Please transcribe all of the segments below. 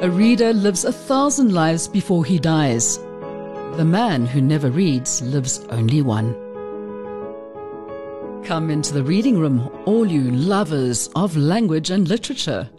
A reader lives a thousand lives before he dies. The man who never reads lives only one. Come into the reading room, all you lovers of language and literature.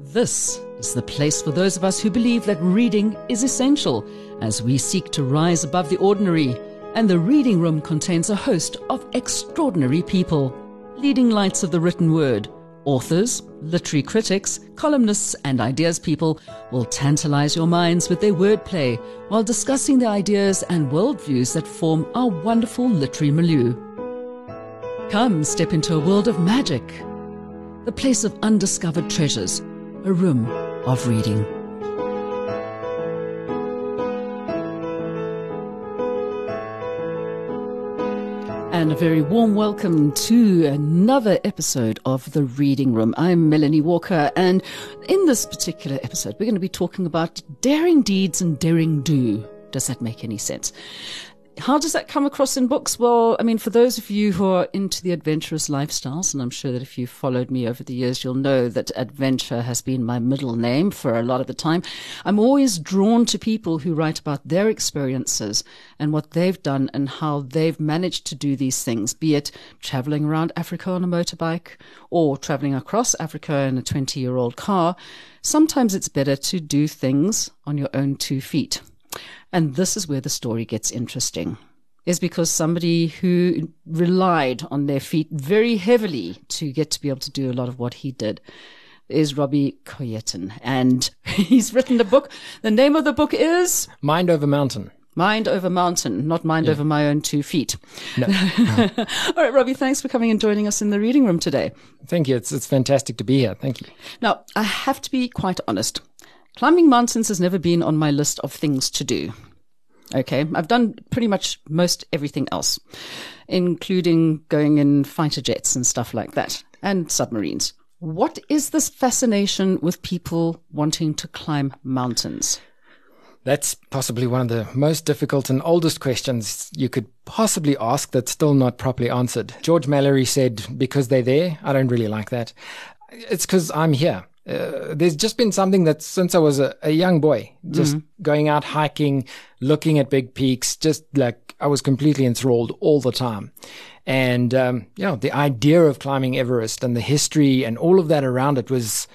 This is the place for those of us who believe that reading is essential as we seek to rise above the ordinary. And the reading room contains a host of extraordinary people, leading lights of the written word. Authors, literary critics, columnists, and ideas people will tantalize your minds with their wordplay while discussing the ideas and worldviews that form our wonderful literary milieu. Come step into a world of magic, the place of undiscovered treasures, a room of reading. And a very warm welcome to another episode of The Reading Room. I'm Melanie Walker, and in this particular episode, we're going to be talking about daring deeds and daring do. Does that make any sense? How does that come across in books? Well, I mean, for those of you who are into the adventurous lifestyles, and I'm sure that if you've followed me over the years, you'll know that adventure has been my middle name for a lot of the time. I'm always drawn to people who write about their experiences and what they've done and how they've managed to do these things, be it traveling around Africa on a motorbike or traveling across Africa in a 20 year old car. Sometimes it's better to do things on your own two feet. And this is where the story gets interesting. Is because somebody who relied on their feet very heavily to get to be able to do a lot of what he did is Robby Kojetin. And he's written a book. The name of the book is Mind Over Mountain. Mind Over Mountain, not Mind yeah. Over My Own Two Feet. No. All right, Robby, thanks for coming and joining us in the reading room today. Thank you. It's, it's fantastic to be here. Thank you. Now, I have to be quite honest. Climbing mountains has never been on my list of things to do. Okay. I've done pretty much most everything else, including going in fighter jets and stuff like that and submarines. What is this fascination with people wanting to climb mountains? That's possibly one of the most difficult and oldest questions you could possibly ask that's still not properly answered. George Mallory said, Because they're there, I don't really like that. It's because I'm here. Uh, there's just been something that since I was a, a young boy, just mm-hmm. going out hiking, looking at big peaks, just like I was completely enthralled all the time. And, um, you know, the idea of climbing Everest and the history and all of that around it was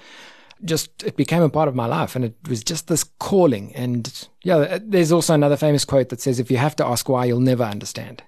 just, it became a part of my life and it was just this calling. And yeah, there's also another famous quote that says, if you have to ask why, you'll never understand.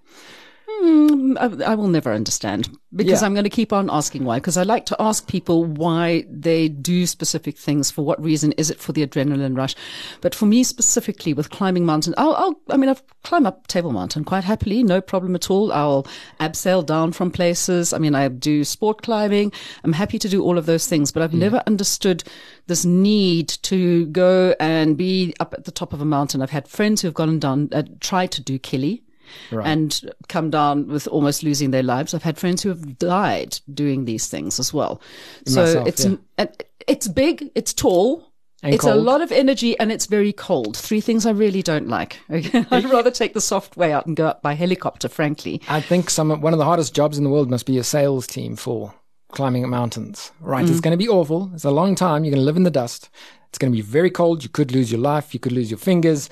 Mm, I, I, will never understand because yeah. I'm going to keep on asking why. Because I like to ask people why they do specific things. For what reason? Is it for the adrenaline rush? But for me specifically, with climbing mountains, I'll, I'll I mean, I've climbed up Table Mountain quite happily, no problem at all. I'll abseil down from places. I mean, I do sport climbing. I'm happy to do all of those things, but I've mm. never understood this need to go and be up at the top of a mountain. I've had friends who have gone down, uh, tried to do Kili right. and come down with almost losing their lives. I've had friends who have died doing these things as well. So Myself, it's yeah. it's big, it's tall. And it's cold. a lot of energy and it's very cold. Three things I really don't like. I'd rather take the soft way out and go up by helicopter, frankly. I think some one of the hardest jobs in the world must be a sales team for climbing mountains. Right. Mm. It's going to be awful. It's a long time. You're going to live in the dust. It's going to be very cold. You could lose your life. You could lose your fingers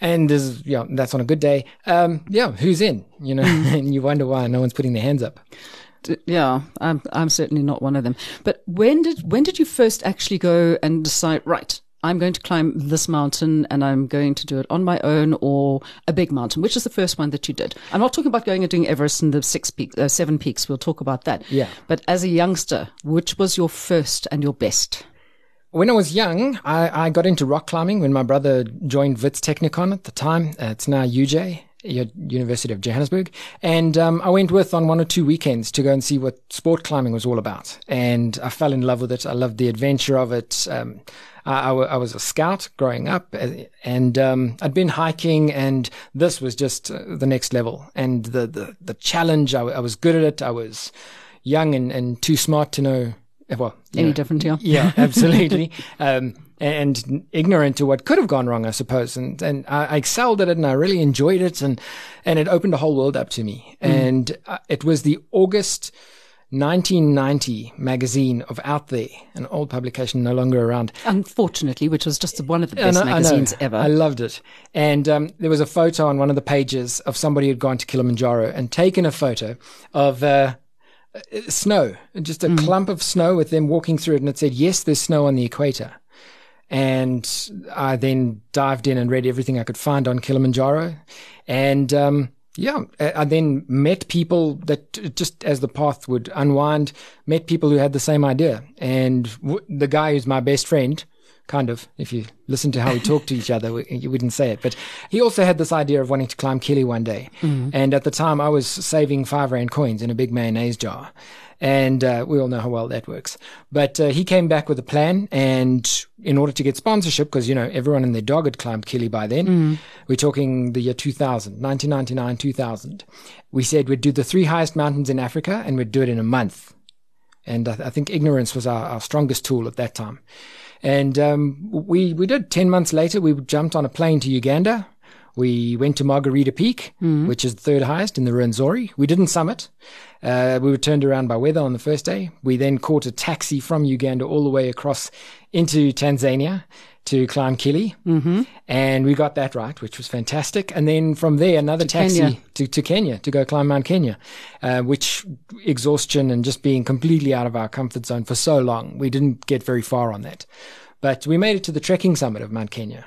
and there's yeah that's on a good day um, yeah who's in you know and you wonder why no one's putting their hands up yeah i'm i'm certainly not one of them but when did when did you first actually go and decide right I'm going to climb this mountain and I'm going to do it on my own or a big mountain, which is the first one that you did. I'm not talking about going and doing Everest and the six peaks, uh, seven peaks. We'll talk about that. Yeah. But as a youngster, which was your first and your best? When I was young, I, I, got into rock climbing when my brother joined Wits Technikon at the time. Uh, it's now UJ, University of Johannesburg. And um, I went with on one or two weekends to go and see what sport climbing was all about. And I fell in love with it. I loved the adventure of it. Um, I, I, was a scout growing up, uh, and um, I'd been hiking, and this was just uh, the next level. And the the, the challenge, I, I was good at it. I was young and, and too smart to know well, any know, different, yeah. Yeah, absolutely. um, and ignorant to what could have gone wrong, I suppose. And and I, excelled at it, and I really enjoyed it, and and it opened the whole world up to me. Mm. And uh, it was the August 1990 magazine of Out There, an old publication no longer around. Unfortunately, which was just one of the best I know- I magazines ever. I loved it. And um, there was a photo on one of the pages of somebody who'd gone to Kilimanjaro and taken a photo of uh, snow, just a Mm. clump of snow with them walking through it. And it said, Yes, there's snow on the equator. And I then dived in and read everything I could find on Kilimanjaro. And um, yeah, I I then met people that just as the path would unwind, met people who had the same idea. And w- the guy who's my best friend, kind of, if you listen to how we talk to each other, we- you wouldn't say it, but he also had this idea of wanting to climb Kili one day. And at the time, I was saving five rand coins in a big mayonnaise jar. And uh, we all know how well that works. But uh, he came back with a plan, and in order to get sponsorship, because you know everyone and their dog had climbed Kili by then, we're talking the year 2000, 1999, 2000. We said we'd do the three highest mountains in Africa, and we'd do it in a month. And I, I think ignorance was our, our strongest tool at that time. And um, we we did. Ten months later, we jumped on a plane to Uganda. We went to Margarita Peak, which is the third highest in the Rwenzori. We didn't summit. Uh, we were turned around by weather on the first day. We then caught a taxi from Uganda all the way across into Tanzania to climb Kili. Mm-hmm. And we got that right, which was fantastic. And then from there, another taxi Kenya. to, to Kenya to go climb Mount Kenya, uh, which exhaustion and just being completely out of our comfort zone for so long, we didn't get very far on that. But we made it to the trekking summit of Mount Kenya.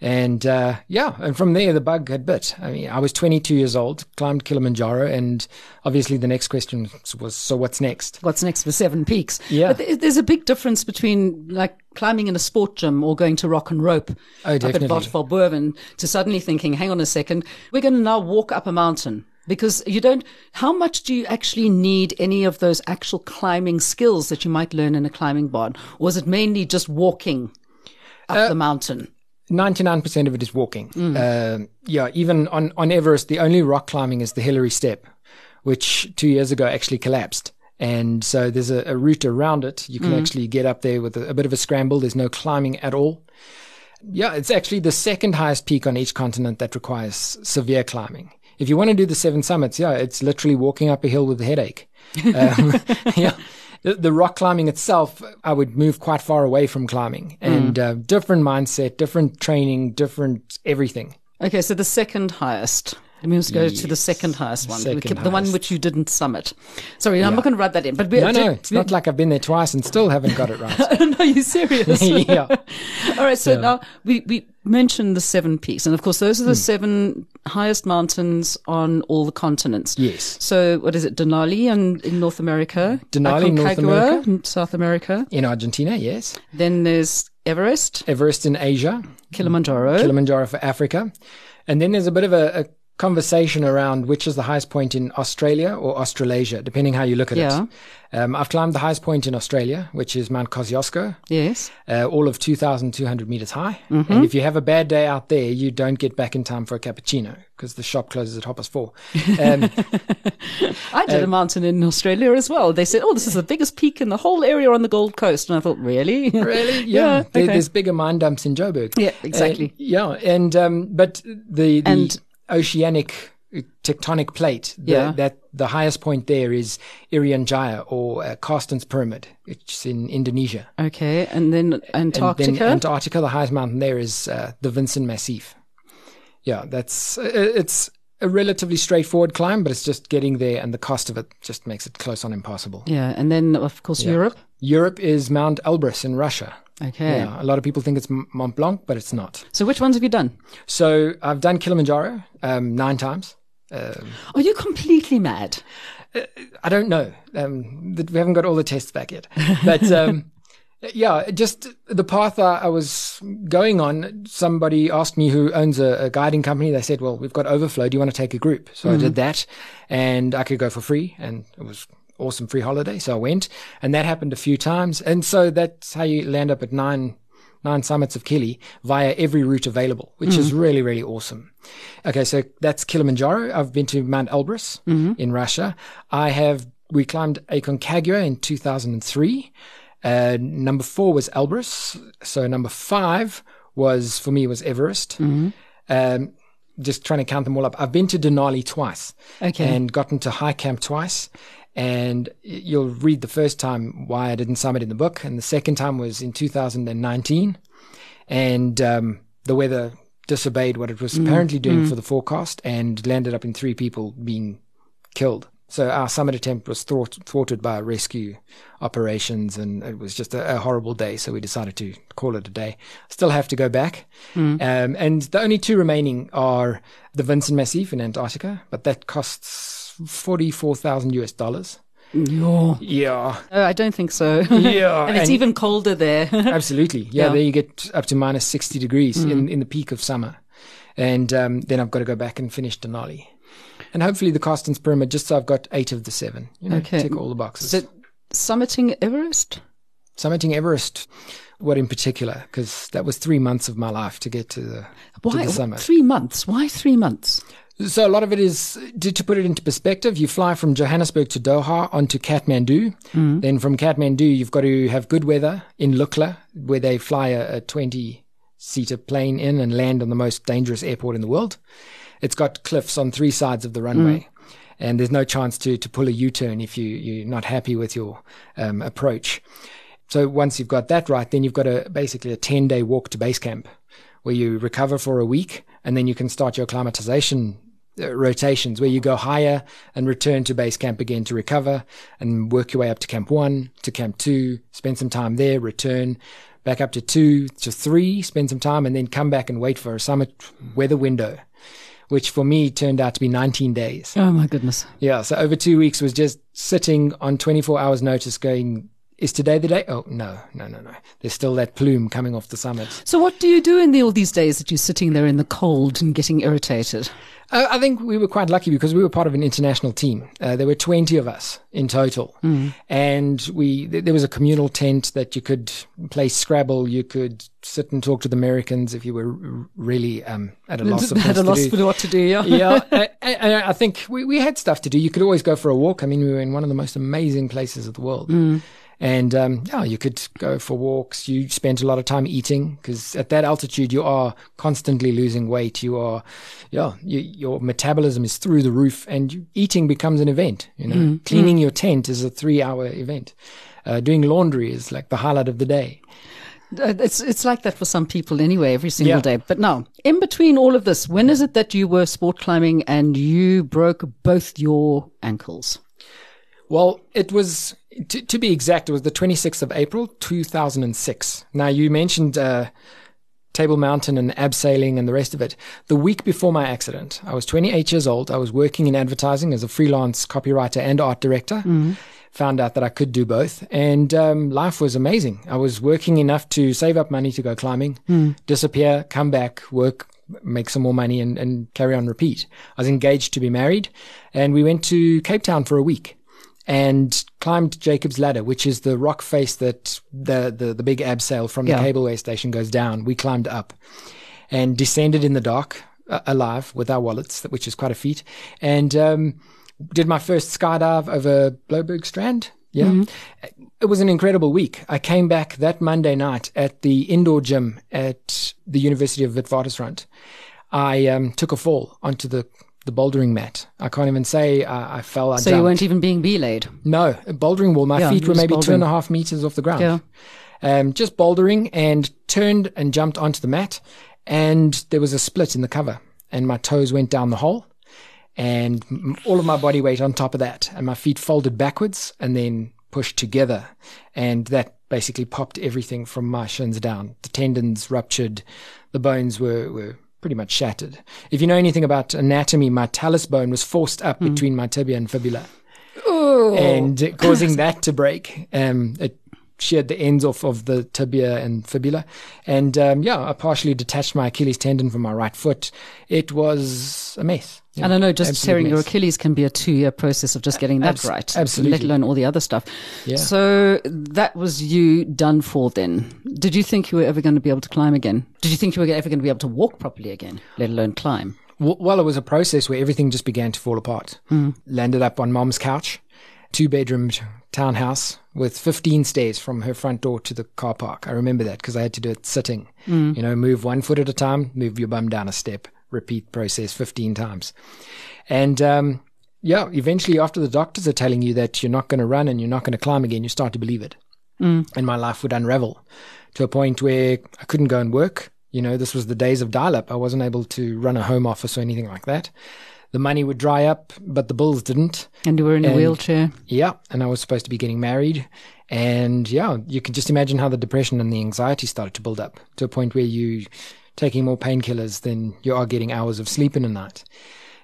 And uh, yeah, and from there the bug had bit. I mean, I was 22 years old, climbed Kilimanjaro, and obviously the next question was, so what's next? What's next for Seven Peaks? Yeah. But there- there's a big difference between like climbing in a sport gym or going to rock and rope Oh, up at. Waterval to suddenly thinking, hang on a second, we're going to now walk up a mountain. Because you don't, how much do you actually need any of those actual climbing skills that you might learn in a climbing barn? Or is it mainly just walking up Uh, the mountain? 99% of it is walking. Um yeah, even on, on Everest, the only rock climbing is the Hillary Step, which two years ago actually collapsed. And so there's a, a route around it. You can actually get up there with a, a bit of a scramble. There's no climbing at all. Yeah, it's actually the second highest peak on each continent that requires severe climbing. If you want to do the seven summits, yeah, it's literally walking up a hill with a headache. Um, yeah. The, the rock climbing itself, I would move quite far away from climbing and uh, different mindset, different training, different everything. Okay, so the second highest. Let me just go to the second highest one, second the one which you didn't summit. Sorry, I'm not going to write that in. But we, No, no, it's not like I've been there twice and still haven't got it right. no, you serious? yeah. All right. So now we, we mentioned the seven peaks. And of course, those are the hmm. seven highest mountains on all the continents. Yes. So what is it? Denali in, in North America. Denali, North America. in South America. In Argentina, yes. Then there's Everest, Everest in Asia, Kilimanjaro. Kilimanjaro for Africa. And then there's a bit of a, a conversation around which is the highest point in Australia or Australasia, depending how you look at Yeah. it. Um, I've climbed the highest point in Australia, which is Mount Kosciuszko, yes. uh, all of 2,200 meters high. Mm-hmm. And if you have a bad day out there, you don't get back in time for a cappuccino because the shop closes at half past four. Um, I did a mountain in Australia as well. They said, "Oh, this is the biggest peak in the whole area on the Gold Coast," and I thought, "Really? Really? Yeah, Yeah. There- okay. There's bigger mine dumps in Joburg. Yeah, exactly. Uh, yeah, and um, but the the And- oceanic tectonic plate, the, Yeah. that the highest point there is Irian Jaya or uh, Carstensz Pyramid, which is in Indonesia. Okay, and then Antarctica. And then Antarctica, the highest mountain there is uh, the Vinson Massif. Yeah, that's uh, it's a relatively straightforward climb, but it's just getting there, and the cost of it just makes it close on impossible. yeah, and then of course Europe. Europe is Mount Elbrus in Russia. Okay. Yeah, a lot of people think it's Mont Blanc, but it's not. So which ones have you done? So I've done Kilimanjaro um, nine times. Um, Are you completely mad? I don't know. Um, we haven't got all the tests back yet, but um, yeah, just the path I, I was going on. Somebody asked me who owns a, a guiding company. They said, "Well, we've got overflow. Do you want to take a group?" So I did that, and I could go for free, and it was awesome free holiday. So I went, and that happened a few times, and so that's how you land up at nine nine summits of Kili via every route available, which is really, really awesome. Okay, so that's Kilimanjaro. I've been to Mount Elbrus in Russia. I have, we climbed Aconcagua in 2003. Uh, number four was Elbrus. So number five was, for me, was Everest. Um, just trying to count them all up. I've been to Denali twice Okay. and gotten to high camp twice. And you'll read the first time why I didn't summit in the book. And the second time was in 2019. And um, the weather disobeyed what it was apparently doing for the forecast and landed up in three people being killed. So our summit attempt was thwart- thwarted by rescue operations, and it was just a, a, horrible day. So we decided to call it a day. Still have to go back, um, and the only two remaining are the Vinson Massif in Antarctica, but that costs forty-four thousand US dollars. Yeah. Yeah. Oh, I don't think so. Yeah. and it's and- even colder there. Absolutely. Yeah, Yeah. there you get up to minus 60 degrees in, in the peak of summer. And um, then I've got to go back and finish Denali. And hopefully the Carstensz Pyramid, just so I've got eight of the seven. You know, Okay. tick all the boxes. Is it summiting Everest? Summiting Everest, what in particular? Because that was three months of my life to get to the, to the summit. three months? Why three months? So a lot of it is to, to put it into perspective. You fly from Johannesburg to Doha onto Kathmandu. Then from Kathmandu, you've got to have good weather in Lukla, where they fly a, a 20 seater plane in and land on the most dangerous airport in the world. It's got cliffs on three sides of the runway. And there's no chance to, to pull a U-turn if you, you're not happy with your um, approach. So once you've got that right, then you've got a basically a 10 day walk to base camp where you recover for a week and then you can start your acclimatization Uh, rotations where you go higher and return to base camp again to recover and work your way up to camp one, to camp two, spend some time there, return back up to two, to three, spend some time and then come back and wait for a summit weather window, which for me turned out to be 19 days. Oh my goodness. Yeah. So over two weeks was just sitting on 24 hours notice going, is today the day? Oh, no, no, no, no. There's still that plume coming off the summit. So what do you do in the, all these days that you're sitting there in the cold and getting irritated? Uh, I think we were quite lucky because we were part of an international team. Uh, there were 20 of us in total. And we, th- there was a communal tent that you could play Scrabble. You could sit and talk to the Americans if you were r- really, um, at a loss things a loss for what to do, yeah. yeah, I, I, I think we, we had stuff to do. You could always go for a walk. I mean, we were in one of the most amazing places of the world. And um, yeah, you could go for walks. You spent a lot of time eating because at that altitude you are constantly losing weight. You are, yeah, you, your metabolism is through the roof, and you, eating becomes an event. You know, cleaning your tent is a three-hour event. Uh, doing laundry is like the highlight of the day. Uh, It's it's like that for some people anyway, every single Yeah. day. But now, in between all of this, when is it that you were sport climbing and you broke both your ankles? Well, it was, to, to be exact, it was the 26th of April, 2006. Now, you mentioned uh, Table Mountain and abseiling and the rest of it. The week before my accident, I was 28 years old. I was working in advertising as a freelance copywriter and art director. Found out that I could do both, and um, life was amazing. I was working enough to save up money to go climbing, disappear, come back, work, make some more money, and, and carry on repeat. I was engaged to be married, and we went to Cape Town for a week and climbed Jacob's Ladder, which is the rock face that the the, the big abseil from the Yeah. cableway station goes down. We climbed up and descended in the dark, uh, alive with our wallets, which is quite a feat, and um, did my first skydive over Blouberg Strand. Yeah. It was an incredible week. I came back that Monday night at the indoor gym at the University of Witwatersrand. I um, took a fall onto the, the bouldering mat. I can't even say I, I fell. I So you weren't even being belayed. No, a bouldering wall. My Yeah, feet were maybe two bouldering. and a half meters off the ground. Yeah. Um, just bouldering and turned and jumped onto the mat. And there was a split in the cover and my toes went down the hole and m- all of my body weight on top of that. And my feet folded backwards and then pushed together. And that basically popped everything from my shins down. The tendons ruptured. The bones were, were pretty much shattered. If you know anything about anatomy, my talus bone was forced up between my tibia and fibula and causing that to break. Um, it sheared the ends off of the tibia and fibula, and um, yeah, I partially detached my Achilles tendon from my right foot. It was a mess. Yeah, I don't know, just tearing your. Achilles can be a two year process of just getting that Abs- right. absolutely. Let alone all the other stuff. Yeah. So that was you done for then. Did you think you were ever going to be able to climb again? Did you think you were ever going to be able to walk properly again, let alone climb? Well, it was a process where everything just began to fall apart. Hmm. Landed up on mom's couch, two bedroom townhouse with 15 stairs from her front door to the car park. I remember that because I had to do it sitting. Hmm. You know, move one foot at a time, move your bum down a step, repeat process 15 times. And um, yeah, eventually after the doctors are telling you that you're not going to run and you're not going to climb again, you start to believe it. Mm. And my life would unravel to a point where I couldn't go and work. You know, this was the days of dial up. I wasn't able to run a home office or anything like that. The money would dry up, but the bills didn't. And you were in a wheelchair. Yeah. And I was supposed to be getting married. And yeah, you can just imagine how the depression and the anxiety started to build up to a point where you taking more painkillers than you are getting hours of sleep in a night.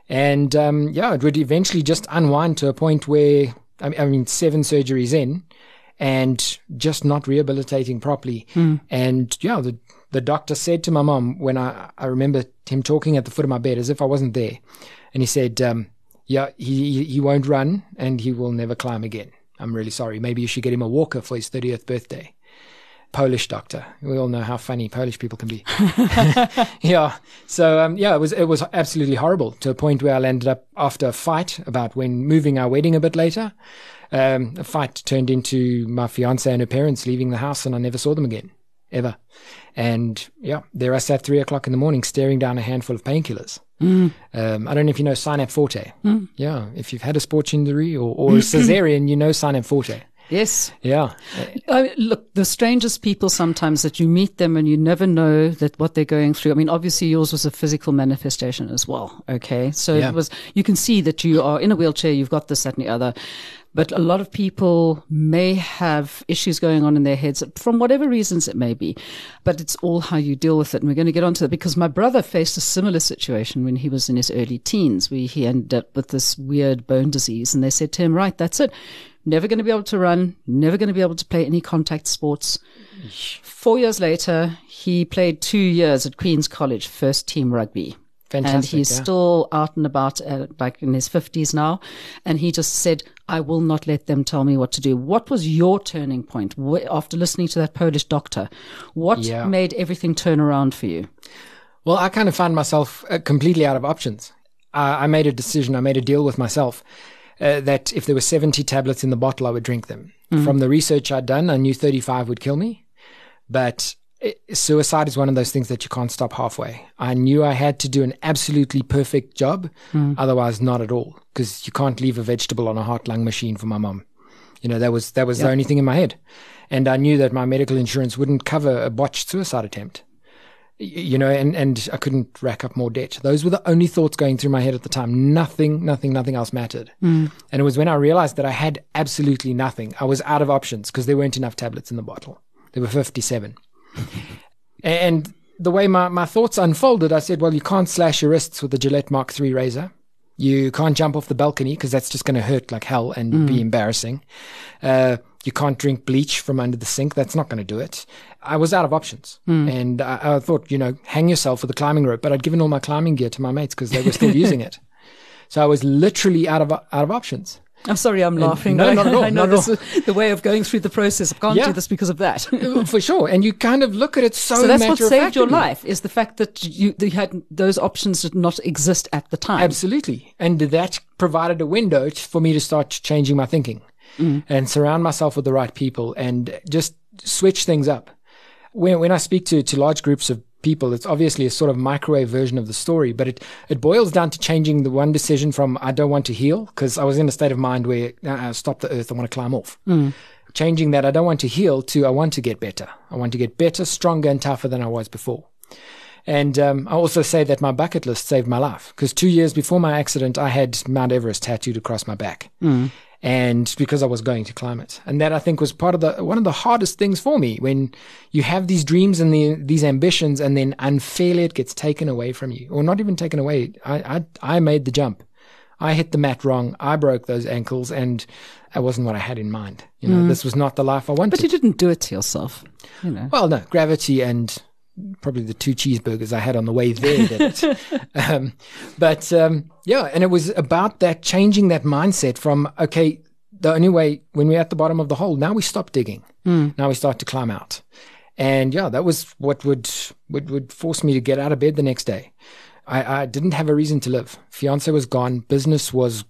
And um, yeah, it would eventually just unwind to a point where, I mean, seven surgeries in and just not rehabilitating properly. And yeah, the, the doctor said to my mom when I, I remember him talking at the foot of my bed as if I wasn't there. And he said, um, yeah, he, he- he won't run and he will never climb again. I'm really sorry. Maybe you should get him a walker for his 30th birthday. Polish doctor. We all know how funny Polish people can be. yeah. So um, yeah, it was it was absolutely horrible to a point where I ended up after a fight about when moving our wedding a bit later. Um, a fight turned into my fiance and her parents leaving the house, and I never saw them again, ever. And yeah, there I sat three o'clock in the morning staring down a handful of painkillers. Um, I don't know if you know Synap Forte. Yeah, if you've had a sports injury or, or a cesarean, you know Synap Forte. Yes. Yeah, I look, the strangest people sometimes that you meet them and you never know that what they're going through. I mean, obviously yours was a physical manifestation as well. Okay. So Yeah. it was, you can see that you are in a wheelchair, you've got this, that, and the other. But a lot of people may have issues going on in their heads from whatever reasons it may be. But it's all how you deal with it. And we're going to get onto that because my brother faced a similar situation when he was in his early teens where he ended up with this weird bone disease. And they said to him, right, that's it. Never going to be able to run, never going to be able to play any contact sports. Four years later, he played two years at Queen's College, first team rugby. and he's yeah. still out and about, uh, like in his 50s now. And he just said, I will not let them tell me what to do. What was your turning point after listening to that Polish doctor? What Yeah. made everything turn around for you? Well, I kind of found myself uh, completely out of options. I made a decision, I made a deal with myself uh, that if there were 70 tablets in the bottle, I would drink them. From the research I'd done, I knew 35 would kill me. But uh, suicide is one of those things that you can't stop halfway. I knew I had to do an absolutely perfect job, otherwise, not at all, because you can't leave a vegetable on a heart lung machine for my mom. You know, that was, that was the only thing in my head. And I knew that my medical insurance wouldn't cover a botched suicide attempt you know, and, and I couldn't rack up more debt. Those were the only thoughts going through my head at the time. Nothing, nothing, nothing else mattered. And it was when I realized that I had absolutely nothing. I was out of options because there weren't enough tablets in the bottle. There were 57. and the way my, my thoughts unfolded, I said, well, you can't slash your wrists with a Gillette Mark III razor. You can't jump off the balcony because that's just going to hurt like hell and be embarrassing. Uh, you can't drink bleach from under the sink. That's not going to do it. I was out of options. Hmm. And I, I thought, you know, hang yourself with a climbing rope. But I'd given all my climbing gear to my mates because they were still using it. So I was literally out of out of options. I'm sorry, I'm laughing. no, not at all, I know this is the way of going through the process. I can't Yeah. do this because of that. Uh, for sure. And you kind of look at it so So that's what saved your life is the fact that you, that you had those options did not exist at the time. Absolutely. And that provided a window for me to start changing my thinking and surround myself with the right people and just switch things up. When, when I speak to, to large groups of people, it's obviously a sort of microwave version of the story, but it, it boils down to changing the one decision from I don't want to heal because I was in a state of mind where uh, stop the earth, I want to climb off. Changing that I don't want to heal to I want to get better. I want to get better, stronger, and tougher than I was before. And um, I also say that my bucket list saved my life because two years before my accident, I had Mount Everest tattooed across my back. And because I was going to climb it. And that I think was part of the, one of the hardest things for me when you have these dreams and the, these ambitions and then unfairly it gets taken away from you or not even taken away. I, I, I made the jump. I hit the mat wrong. I broke those ankles and that wasn't what I had in mind. You know, mm. this was not the life I wanted. But you didn't do it to yourself. You know. Well, no, gravity and probably the two cheeseburgers I had on the way there did it. um, but um, yeah, and it was about that changing that mindset from okay, the only way when we're at the bottom of the hole, now we stop digging. Now we start to climb out. And yeah, that was what would would would force me to get out of bed the next day. I, I didn't have a reason to live. Fiance was gone, business was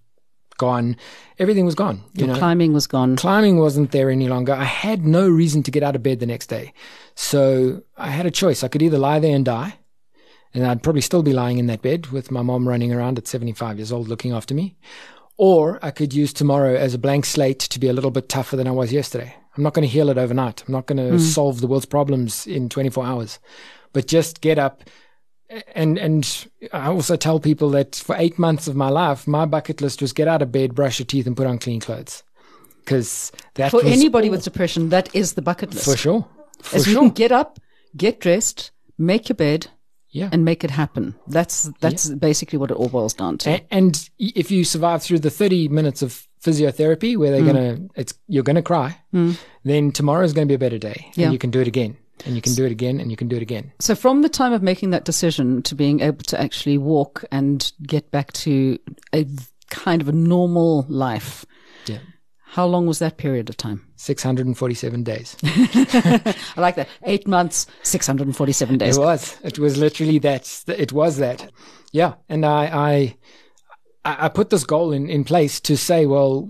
gone, everything was gone. You Your know, climbing was gone. climbing wasn't there any longer. I had no reason to get out of bed the next day. So I had a choice. I could either lie there and die, and I'd probably still be lying in that bed with my mom running around at 75 years old looking after me, Or I could use tomorrow as a blank slate to be a little bit tougher than I was yesterday. I'm not going to heal it overnight. I'm not going to hmm. solve the world's problems in 24 hours, but just get up. And and I also tell people that for eight months of my life, my bucket list was get out of bed, brush your teeth, and put on clean clothes. Because that For anybody all- with depression, that is the bucket list. for sure, for As you sure, can get up, get dressed, make your bed, yeah. and make it happen. That's that's basically what it all boils down to. A- and if you survive through the 30 minutes of physiotherapy where they're Mm. gonna it's you're gonna cry then tomorrow is gonna be a better day Yeah. and you can do it again and you can do it again and you can do it again So from the time of making that decision to being able to actually walk and get back to a kind of a normal life, yeah how long was that period of time? 647 days I like that. Eight months, 647 days. it was it was literally that it was that yeah and i i I put this goal in, in place to say, well,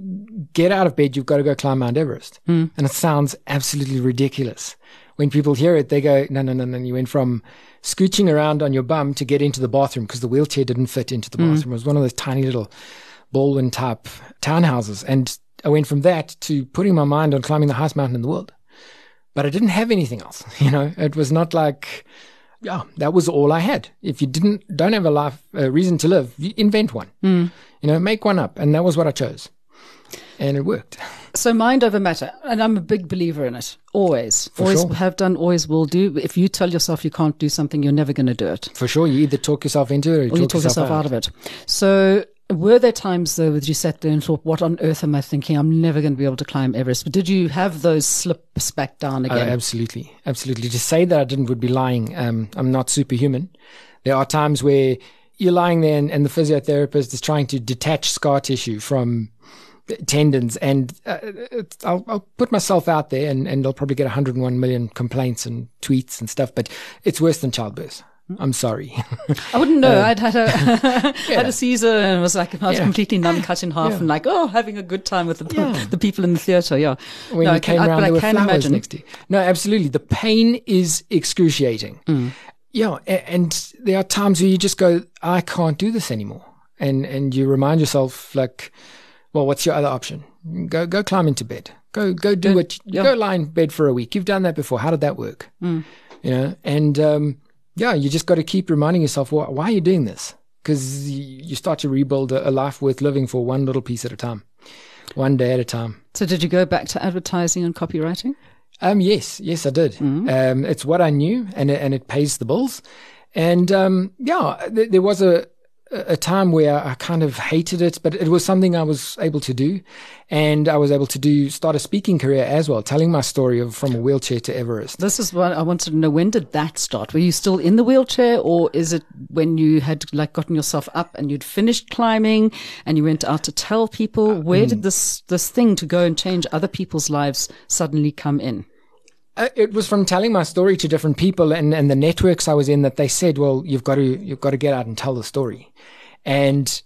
get out of bed. You've got to go climb Mount Everest. Hmm. And it sounds absolutely ridiculous. When people hear it, they go, no, no, no, no. You went from scooching around on your bum to get into the bathroom because the wheelchair didn't fit into the hmm. bathroom. It was one of those tiny little Balwin type townhouses. And I went from that to putting my mind on climbing the highest mountain in the world. But I didn't have anything else. You know, it was not like, yeah, that was all I had. If you didn't, don't have a life, a reason to live, you invent one. Mm. You know, make one up. And that was what I chose. And it worked. So mind over matter, and I'm a big believer in it. Always, For always sure. have done, always will do. If you tell yourself you can't do something, you're never going to do it, For sure. You either talk yourself into it or you, or you talk yourself out of it. So, were there times though that you sat there and thought, "What on earth am I thinking? I'm never going to be able to climb Everest." But did you have those slips back down Oh, again? absolutely. Absolutely. To say that I didn't would be lying. Um, I'm not superhuman. There are times where you're lying there and, and the physiotherapist is trying to detach scar tissue from tendons and uh, I'll, I'll put myself out there and, and I'll probably get 101 million complaints and tweets and stuff, but it's worse than childbirth. I'm sorry. I wouldn't know. I'd had a had a Caesar and was like I was Yeah. completely numb, cut in half, Yeah. and like oh, having a good time with the Yeah. the people in the theatre. Yeah, when no, you I can- came I- around, but there I were can flowers imagine. next to you. No, absolutely. The pain is excruciating. Mm. Yeah, and there are times where you just go, I can't do this anymore, and and you remind yourself like, well, what's your other option? Go go climb into bed. Go go do what. yeah. Go lie in bed for a week. You've done that before. How did that work? Mm. You know, and um, yeah, you just got to keep reminding yourself, why, why are you doing this? Because you start to rebuild a, life worth living for one little piece at a time, one day at a time. So, did you go back to advertising and copywriting? Um, yes, yes, I did. Um, it's what I knew, and it, and it pays the bills. And um, yeah, th- there was a a time where I kind of hated it, but it was something I was able to do, and I was able to do start a speaking career as well, telling my story of from a wheelchair to Everest. This is what I wanted to know. When did that start? Were you still in the wheelchair, or is it when you had like gotten yourself up and you'd finished climbing and you went out to tell people? Uh, where did mm. this this thing to go and change other people's lives suddenly come in? Uh, it was from telling my story to different people and, and the networks I was in that they said, well, you've got to, you've got to get out and tell the story. And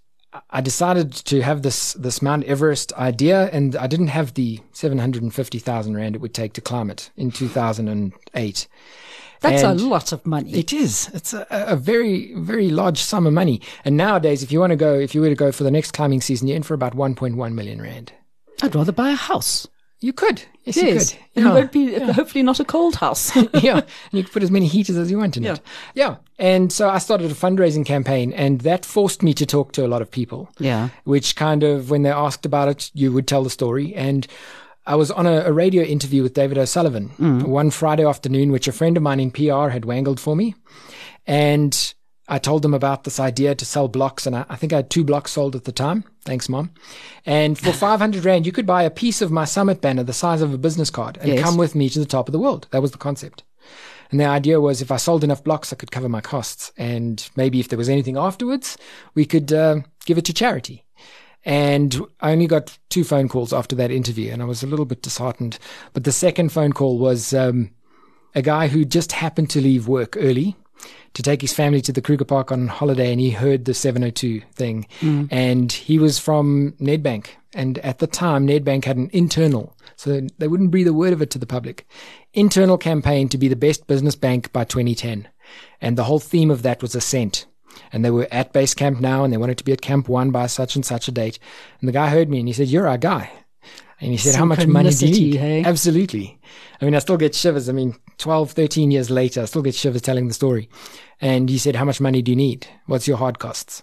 I decided to have this, this Mount Everest idea and I didn't have the 750,000 Rand it would take to climb it in 2008. That's And a lot of money. It is. It's a, a very, very large sum of money. And nowadays, if you want to go, if you were to go for the next climbing season, you're in for about 1.1 million Rand. I'd rather buy a house. You could. Yes, Yes, you could. and it won't be hopefully not a cold house. yeah, and you could put as many heaters as you want in it. Yeah, and so I started a fundraising campaign, and that forced me to talk to a lot of people. yeah. Which kind of, when they asked about it, you would tell the story. And I was on a, a radio interview with David O'Sullivan mm. one Friday afternoon, which a friend of mine in PR had wangled for me, and I told them about this idea to sell blocks, and I, I think I had two blocks sold at the time. Thanks, mom. And for 500 Rand, you could buy a piece of my summit banner the size of a business card and Yes. come with me to the top of the world. That was the concept. And the idea was if I sold enough blocks, I could cover my costs. And maybe if there was anything afterwards, we could uh, give it to charity. And I only got two phone calls after that interview, and I was a little bit disheartened. But the second phone call was um, a guy who just happened to leave work early to take his family to the Kruger Park on holiday, and he heard the 702 thing. Mm. And he was from Nedbank. And at the time, Nedbank had an internal, so they wouldn't breathe a word of it to the public, internal campaign to be the best business bank by 2010. And the whole theme of that was ascent. and they were at base camp now, and they wanted to be at camp one by such and such a date. And the guy heard me, and he said, "You're our guy." And he said, How much money do you need? Hey? Absolutely. I mean, I still get shivers. I mean, 12, 13 years later, I still get shivers telling the story. And he said, How much money do you need? What's your hard costs?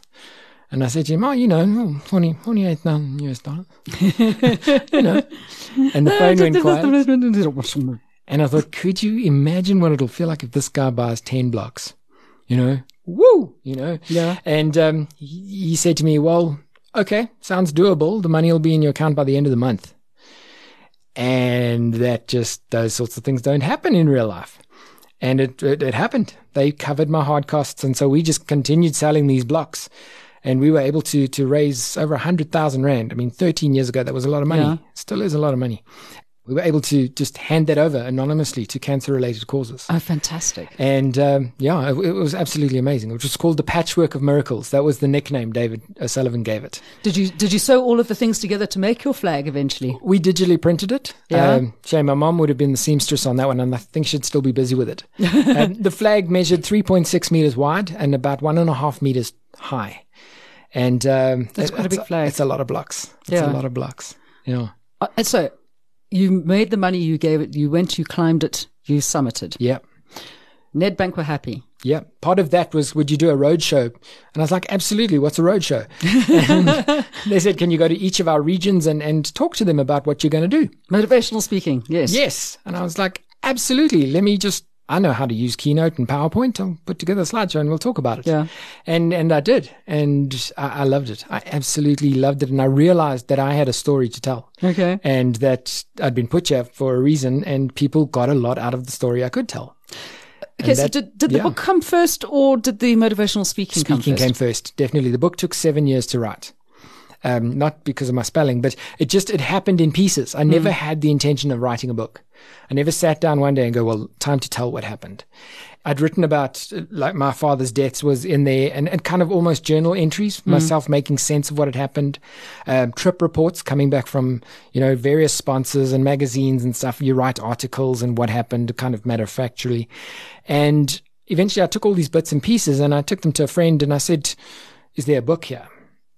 And I said to him, Oh, you know, 20, 28,000 US dollars. you know. And the phone went quiet. And I thought, could you imagine what it'll feel like if this guy buys 10 blocks? You know, woo, you know? Yeah. And um, he, he said to me, Well, okay, sounds doable. The money will be in your account by the end of the month. And that just, those sorts of things don't happen in real life. And it, it, it happened. They covered my hard costs. And so we just continued selling these blocks. And we were able to, to raise over a hundred thousand rand. I mean, 13 years ago, that was a lot of money. Yeah. Still is a lot of money. We were able to just hand that over anonymously to cancer related causes. Oh, fantastic. And um, yeah, it, it, was absolutely amazing. It was called the Patchwork of Miracles. That was the nickname David O'Sullivan gave it. Did you did you sew all of the things together to make your flag eventually? We digitally printed it. Yeah. Um, shame my mom would have been the seamstress on that one, and I think she'd still be busy with it. um, the flag measured 3.6 meters wide and about one and a half meters high. And um, That's quite a big flag. It's a lot of blocks. It's Yeah. a lot of blocks. Yeah. Uh, so you made the money, you gave it, you went, you climbed it, you summited. Yeah. Nedbank were happy. Yeah. Part of that was, would you do a road show? And I was like, absolutely. What's a road show? they said, can you go to each of our regions and, and talk to them about what you're going to do? Motivational speaking, yes. Yes. And I was like, absolutely. Let me just, I know how to use Keynote and PowerPoint. I'll put together a slideshow and we'll talk about it. Yeah. And, and I did. And I, I loved it. I absolutely loved it. And I realized that I had a story to tell Okay. and that I'd been put here for a reason and people got a lot out of the story I could tell. Okay, so did, did the yeah. book come first or did the motivational speaking, come Speaking first? came first, definitely. The book took seven years to write. Um, not because of my spelling, but it just it happened in pieces. I never had the intention of writing a book. I never sat down one day and go, "Well, time to tell what happened." I'd written about like my father's deaths was in there, and, and kind of almost journal entries, myself making sense of what had happened, um, trip reports coming back from you know various sponsors and magazines and stuff. You write articles and what happened, kind of matter of factually, and eventually I took all these bits and pieces and I took them to a friend and I said, "Is there a book here?"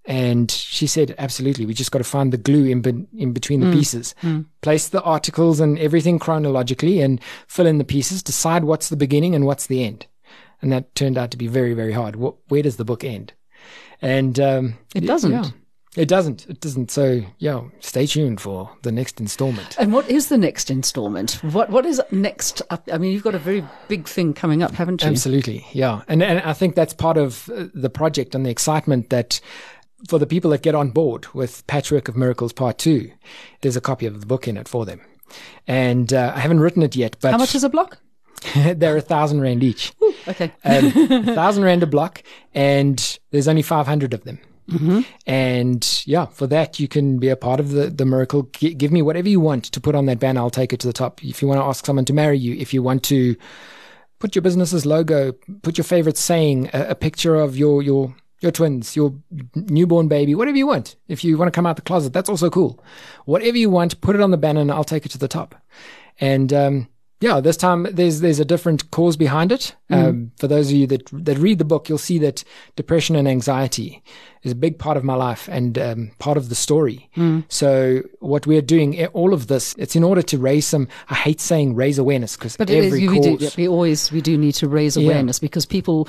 And she said, "Absolutely. We just got to find the glue in be- in between the pieces, place the articles and everything chronologically, and fill in the pieces. Decide what's the beginning and what's the end." And that turned out to be very, very hard. Wh- where does the book end? And um, It doesn't. yeah. It doesn't. It doesn't. So yeah, stay tuned for the next installment. And what is the next installment? What What is next up? I mean, you've got a very big thing coming up, haven't you? Absolutely, yeah, and and I think that's part of uh, the project and the excitement that for the people that get on board with Patchwork of Miracles Part Two, there's a copy of the book in it for them, and uh, I haven't written it yet, but How much is a block? they're a thousand rand each, Ooh, okay. um, a thousand rand a block, and there's only five hundred of them. And yeah, for that, you can be a part of the, the miracle. G- give me whatever you want to put on that banner. I'll take it to the top. If you want to ask someone to marry you, if you want to put your business's logo, put your favorite saying, a, a picture of your, your, your twins, your newborn baby, whatever you want. If you want to come out the closet, that's also cool. Whatever you want, put it on the banner and I'll take it to the top. And, um, yeah, this time there's there's a different cause behind it. Um, for those of you that that read the book, you'll see that depression and anxiety is a big part of my life and um, part of the story. So what we're doing, eh, all of this, it's in order to raise some. I hate saying raise awareness because it is, every we, do, we always we do need to raise Yeah. awareness because people,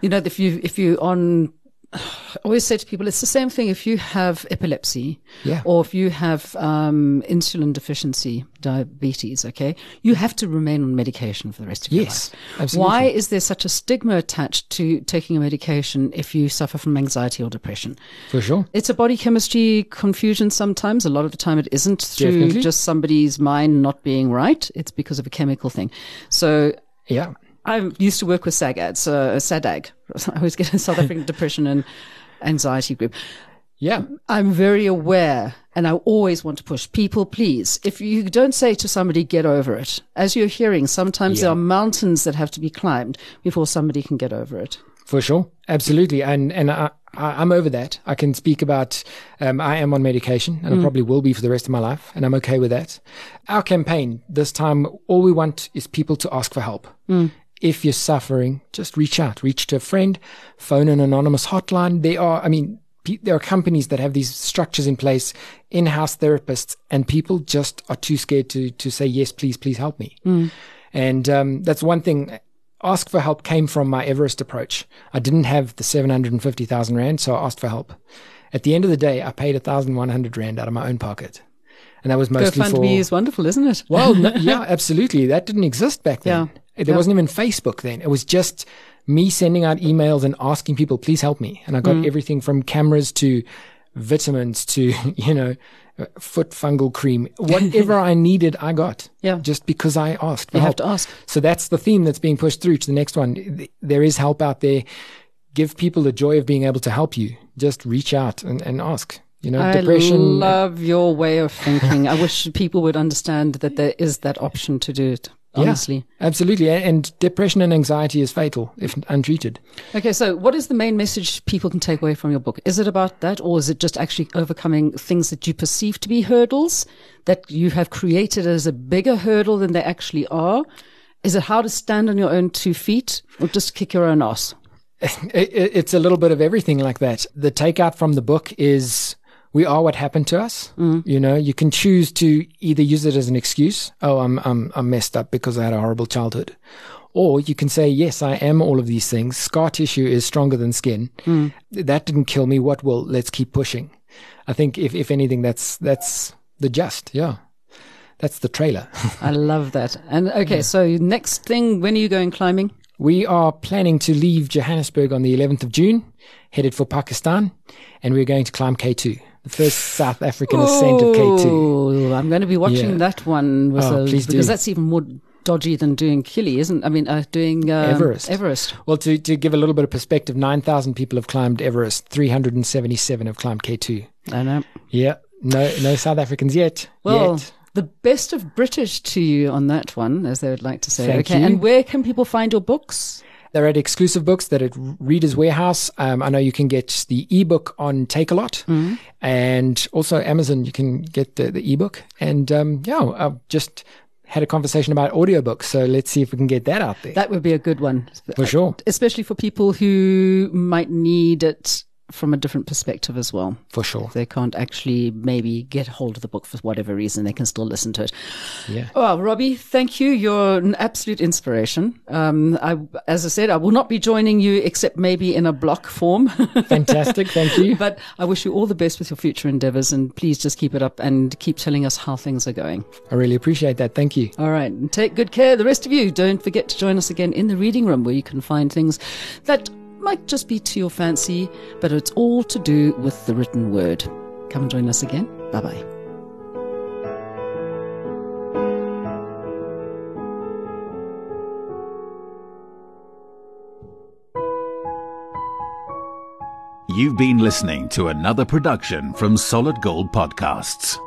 you know, if you if you on, I always say to people, it's the same thing if you have epilepsy, Yeah. or if you have um, insulin deficiency, diabetes. Okay, you have to remain on medication for the rest of your Yes, life. absolutely. Why is there such a stigma attached to taking a medication if you suffer from anxiety or depression? For sure. It's a body chemistry confusion sometimes. A lot of the time it isn't through Definitely. just somebody's mind not being right. It's because of a chemical thing. So Yeah. I used to work with SAGAD, so uh, SADAG. I always get a South African Depression and Anxiety Group. Yeah. I'm very aware and I always want to push people, please. If you don't say to somebody, get over it, as you're hearing, sometimes there are mountains that have to be climbed before somebody can get over it. For sure, absolutely, and and I, I, I'm over that. I can speak about. Um, I am on medication, and I mm. probably will be for the rest of my life, and I'm okay with that. Our campaign this time, all we want is people to ask for help. Mm. If you're suffering, just reach out, reach to a friend, phone an anonymous hotline. There are, I mean, there are companies that have these structures in place, in-house therapists, and people just are too scared to to say yes, please, please help me. Mm. And um, that's one thing. Ask for help came from my Everest approach. I didn't have the seven hundred and fifty thousand rand, so I asked for help. At the end of the day, I paid thousand one hundred rand out of my own pocket, and that was mostly GoFundMe for. is wonderful, isn't it? well, no, yeah, absolutely. That didn't exist back then. Yeah. There yeah. wasn't even Facebook then. It was just me sending out emails and asking people, please help me. And I got mm. everything from cameras to vitamins to, you know, foot fungal cream. Whatever I needed, I got. Yeah. Just because I asked. you help. have to ask. So that's the theme that's being pushed through to the next one. There is help out there. Give people the joy of being able to help you. Just reach out and, and ask. You know, I depression. I love your way of thinking. I wish people would understand that there is that option to do it honestly. Yeah, absolutely. And depression and anxiety is fatal if untreated. Okay, so what is the main message people can take away from your book? Is it about that, or is it just actually overcoming things that you perceive to be hurdles that you have created as a bigger hurdle than they actually are? Is it how to stand on your own two feet or just kick your own ass? It's a little bit of everything like that. The takeout from the book is we are what happened to us. Mm. You know, you can choose to either use it as an excuse. Oh, I'm, I'm, I'm messed up because I had a horrible childhood. Or you can say, yes, I am all of these things. Scar tissue is stronger than skin. Mm. That didn't kill me. What will? Let's keep pushing. I think if, if anything, that's, that's the just. Yeah. That's the trailer. I love that. And okay, yeah. so next thing, when are you going climbing? We are planning to leave Johannesburg on the 11th of June, headed for Pakistan, and we're going to climb K2 the first South African ascent of K2. I'm going to be watching yeah. that one oh, a, because do. that's even more dodgy than doing Kili, isn't? I mean, uh, doing um, Everest. Everest. Well, to to give a little bit of perspective, nine thousand people have climbed Everest. Three hundred and seventy-seven have climbed K2. I know. Yeah, no, no South Africans yet. Well. Yet. The best of British to you on that one, as they would like to say. Thank okay, you. and where can people find your books? They're at exclusive books. They're at Reader's Warehouse. Um, I know you can get the ebook on Takealot, mm-hmm. and also Amazon. You can get the, the ebook. And um, yeah, I've just had a conversation about audiobooks. So let's see if we can get that out there. That would be a good one. For sure. Especially for people who might need it from a different perspective as well. For sure. They can't actually maybe get hold of the book for whatever reason. They can still listen to it. Yeah. Oh, Robby, thank you. You're an absolute inspiration. Um, I, as I said, I will not be joining you except maybe in a block form. Fantastic. Thank you. but I wish you all the best with your future endeavors and please just keep it up and keep telling us how things are going. I really appreciate that. Thank you. All right. Take good care. The rest of you, don't forget to join us again in the reading room where you can find things that might just be to your fancy, but it's all to do with the written word. Come and join us again. Bye bye. You've been listening to another production from Solid Gold Podcasts.